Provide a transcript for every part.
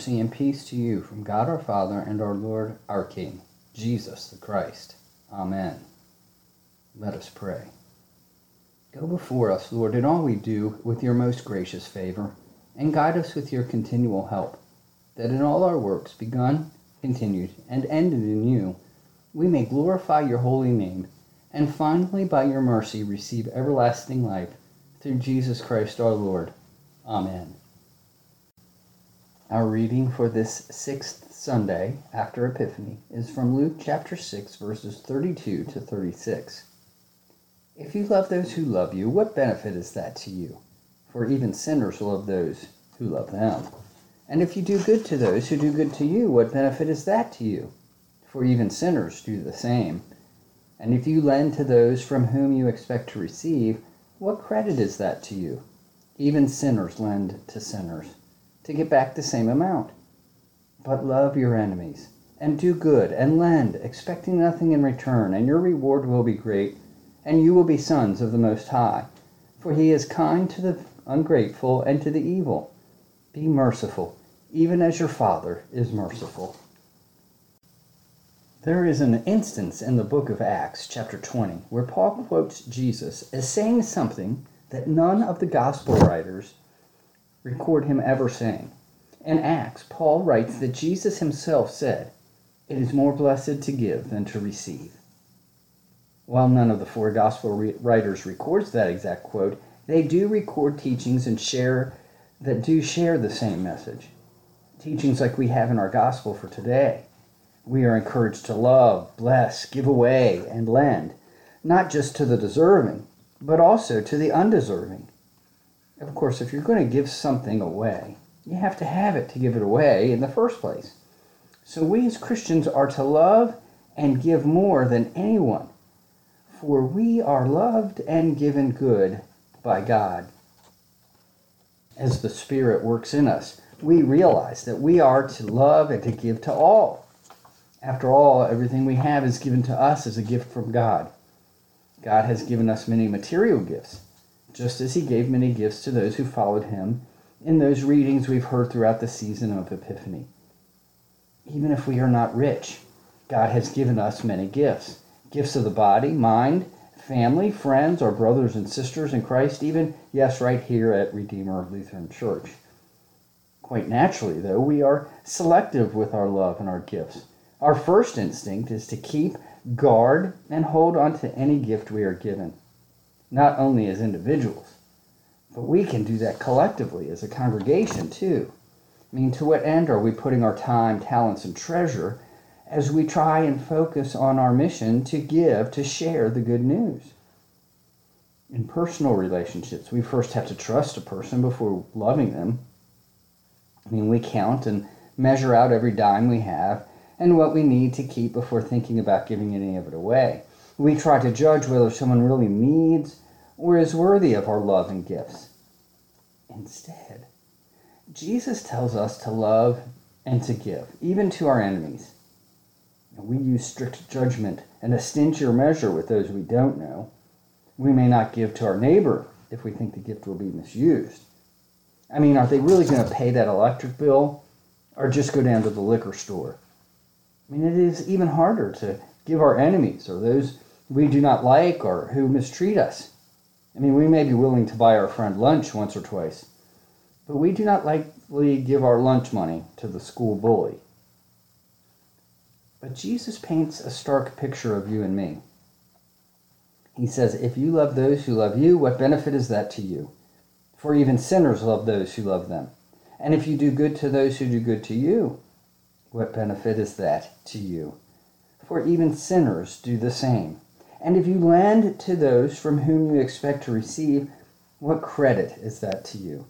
Mercy, and peace to you from God our Father and our Lord our King, Jesus the Christ. Amen. Let us pray. Go before us, Lord, in all we do with your most gracious favor, and guide us with your continual help, that in all our works, begun, continued, and ended in you, we may glorify your holy name, and finally, by your mercy, receive everlasting life through Jesus Christ our Lord. Amen. Our reading for this sixth Sunday after Epiphany is from Luke chapter 6, verses 32 to 36. If you love those who love you, what benefit is that to you? For even sinners love those who love them. And if you do good to those who do good to you, what benefit is that to you? For even sinners do the same. And if you lend to those from whom you expect to receive, what credit is that to you? Even sinners lend to sinners to get back the same amount. But love your enemies, and do good, and lend, expecting nothing in return, and your reward will be great, and you will be sons of the Most High. For he is kind to the ungrateful and to the evil. Be merciful, even as your Father is merciful. There is an instance in the book of Acts, chapter 20, where Paul quotes Jesus as saying something that none of the gospel writers record him ever saying. In Acts, Paul writes that Jesus himself said, It is more blessed to give than to receive. While none of the four gospel re- writers records that exact quote, they do record teachings and share that do share the same message. Teachings like we have in our gospel for today. We are encouraged to love, bless, give away, and lend, not just to the deserving, but also to the undeserving. Of course, if you're going to give something away, you have to have it to give it away in the first place. So we as Christians are to love and give more than anyone, for we are loved and given good by God. As the Spirit works in us, we realize that we are to love and to give to all. After all, everything we have is given to us as a gift from God. God has given us many material gifts just as he gave many gifts to those who followed him in those readings we've heard throughout the season of Epiphany. Even if we are not rich, God has given us many gifts gifts of the body, mind, family, friends, our brothers and sisters in Christ, even, yes, right here at Redeemer Lutheran Church. Quite naturally, though, we are selective with our love and our gifts. Our first instinct is to keep, guard, and hold on to any gift we are given not only as individuals, but we can do that collectively as a congregation too. I mean, to what end are we putting our time, talents, and treasure as we try and focus on our mission to give, to share the good news? In personal relationships, we first have to trust a person before loving them. I mean, we count and measure out every dime we have and what we need to keep before thinking about giving any of it away. We try to judge whether someone really needs or is worthy of our love and gifts. Instead, Jesus tells us to love and to give, even to our enemies. We use strict judgment and a stingier measure with those we don't know. We may not give to our neighbor if we think the gift will be misused. I mean, are they really going to pay that electric bill or just go down to the liquor store? I mean, it is even harder to give our enemies or those we do not like or who mistreat us. I mean, we may be willing to buy our friend lunch once or twice, but we do not likely give our lunch money to the school bully. But Jesus paints a stark picture of you and me. He says, If you love those who love you, what benefit is that to you? For even sinners love those who love them. And if you do good to those who do good to you, what benefit is that to you? For even sinners do the same. And if you lend to those from whom you expect to receive, what credit is that to you?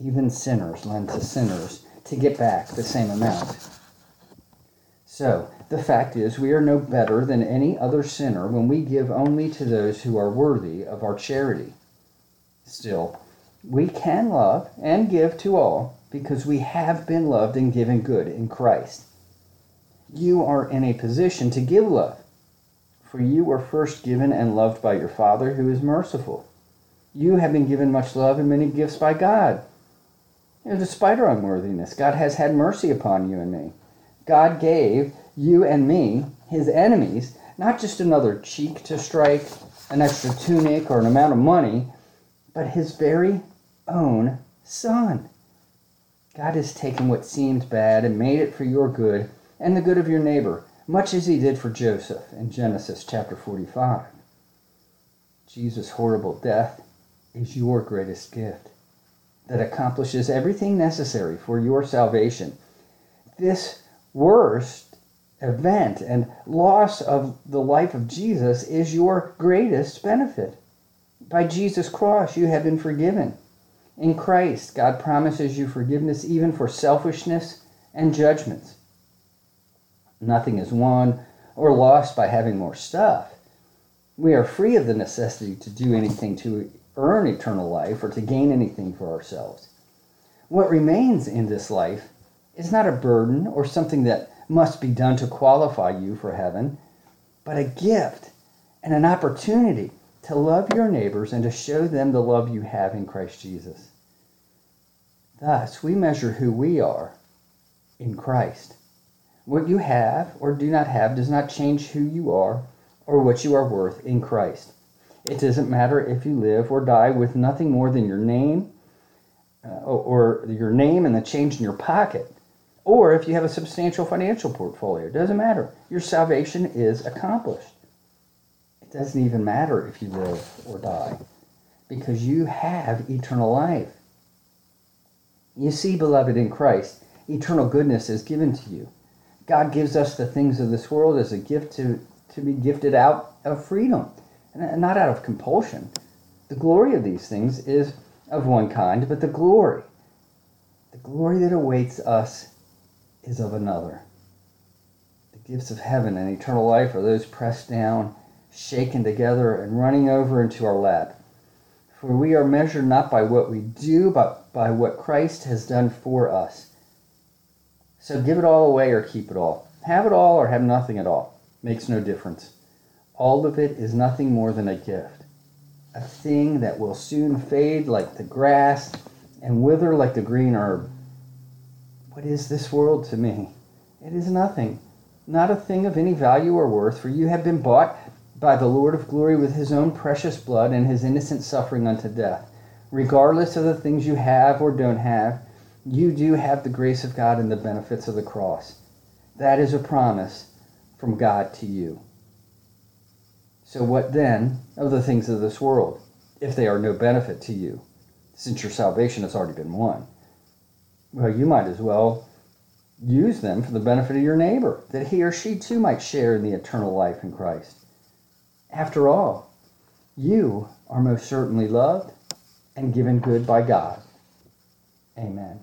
Even sinners lend to sinners to get back the same amount. So, the fact is, we are no better than any other sinner when we give only to those who are worthy of our charity. Still, we can love and give to all because we have been loved and given good in Christ. You are in a position to give love, for you were first given and loved by your Father who is merciful. You have been given much love and many gifts by God. Know, despite our unworthiness, God has had mercy upon you and me. God gave you and me, his enemies, not just another cheek to strike, an extra tunic, or an amount of money, but his very own son. God has taken what seemed bad and made it for your good and the good of your neighbor, much as he did for Joseph in Genesis chapter 45. Jesus' horrible death is your greatest gift that accomplishes everything necessary for your salvation. This worst event and loss of the life of Jesus is your greatest benefit. By Jesus' cross, you have been forgiven. In Christ, God promises you forgiveness even for selfishness and judgments. Nothing is won or lost by having more stuff. We are free of the necessity to do anything to earn eternal life or to gain anything for ourselves. What remains in this life is not a burden or something that must be done to qualify you for heaven, but a gift and an opportunity to love your neighbors and to show them the love you have in Christ Jesus. Thus, we measure who we are in Christ. What you have or do not have does not change who you are or what you are worth in Christ. It doesn't matter if you live or die with nothing more than your name uh, or, your name and the change in your pocket or if you have a substantial financial portfolio. It doesn't matter. Your salvation is accomplished. It doesn't even matter if you live or die because you have eternal life. You see, beloved in Christ, eternal goodness is given to you. God gives us the things of this world as a gift to, to be gifted out of freedom, and not out of compulsion. The glory of these things is of one kind, but the glory, the glory that awaits us is of another. The gifts of heaven and eternal life are those pressed down, shaken together, and running over into our lap. For we are measured not by what we do, but by what Christ has done for us. So give it all away or keep it all. Have it all or have nothing at all. Makes no difference. All of it is nothing more than a gift. A thing that will soon fade like the grass and wither like the green herb. What is this world to me? It is nothing, not a thing of any value or worth, for you have been bought by the Lord of glory with his own precious blood and his innocent suffering unto death. Regardless of the things you have or don't have, you do have the grace of God and the benefits of the cross. That is a promise from God to you. So, what then of the things of this world, if they are no benefit to you, since your salvation has already been won? well, you might as well use them for the benefit of your neighbor, that he or she too might share in the eternal life in Christ. After all, You are most certainly loved and given good by God. Amen.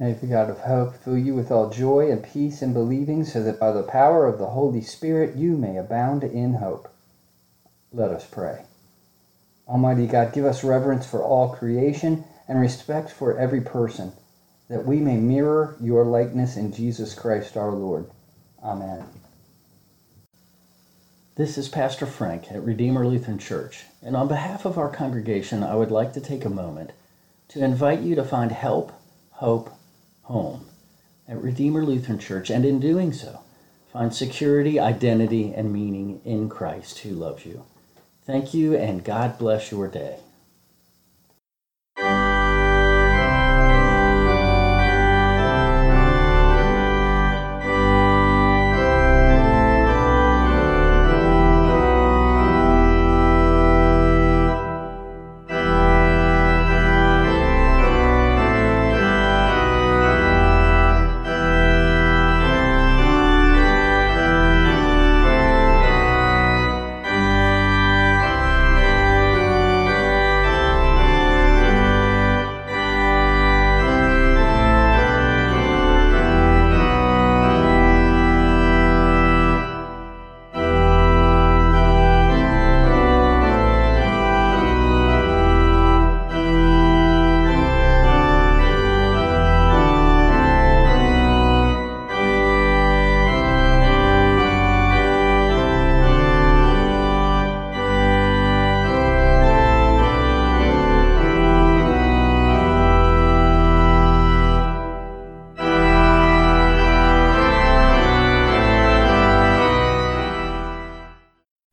May the God of hope fill you with all joy and peace in believing, so that by the power of the Holy Spirit you may abound in hope. Let us pray. Almighty God, give us reverence for all creation and respect for every person, that we may mirror your likeness in Jesus Christ our Lord. Amen. This is Pastor Frank at Redeemer Lutheran Church, and on behalf of our congregation, I would like to take a moment to invite you to find help, hope, home at Redeemer Lutheran Church, and in doing so, find security, identity, and meaning in Christ who loves you. Thank you, and God bless your day.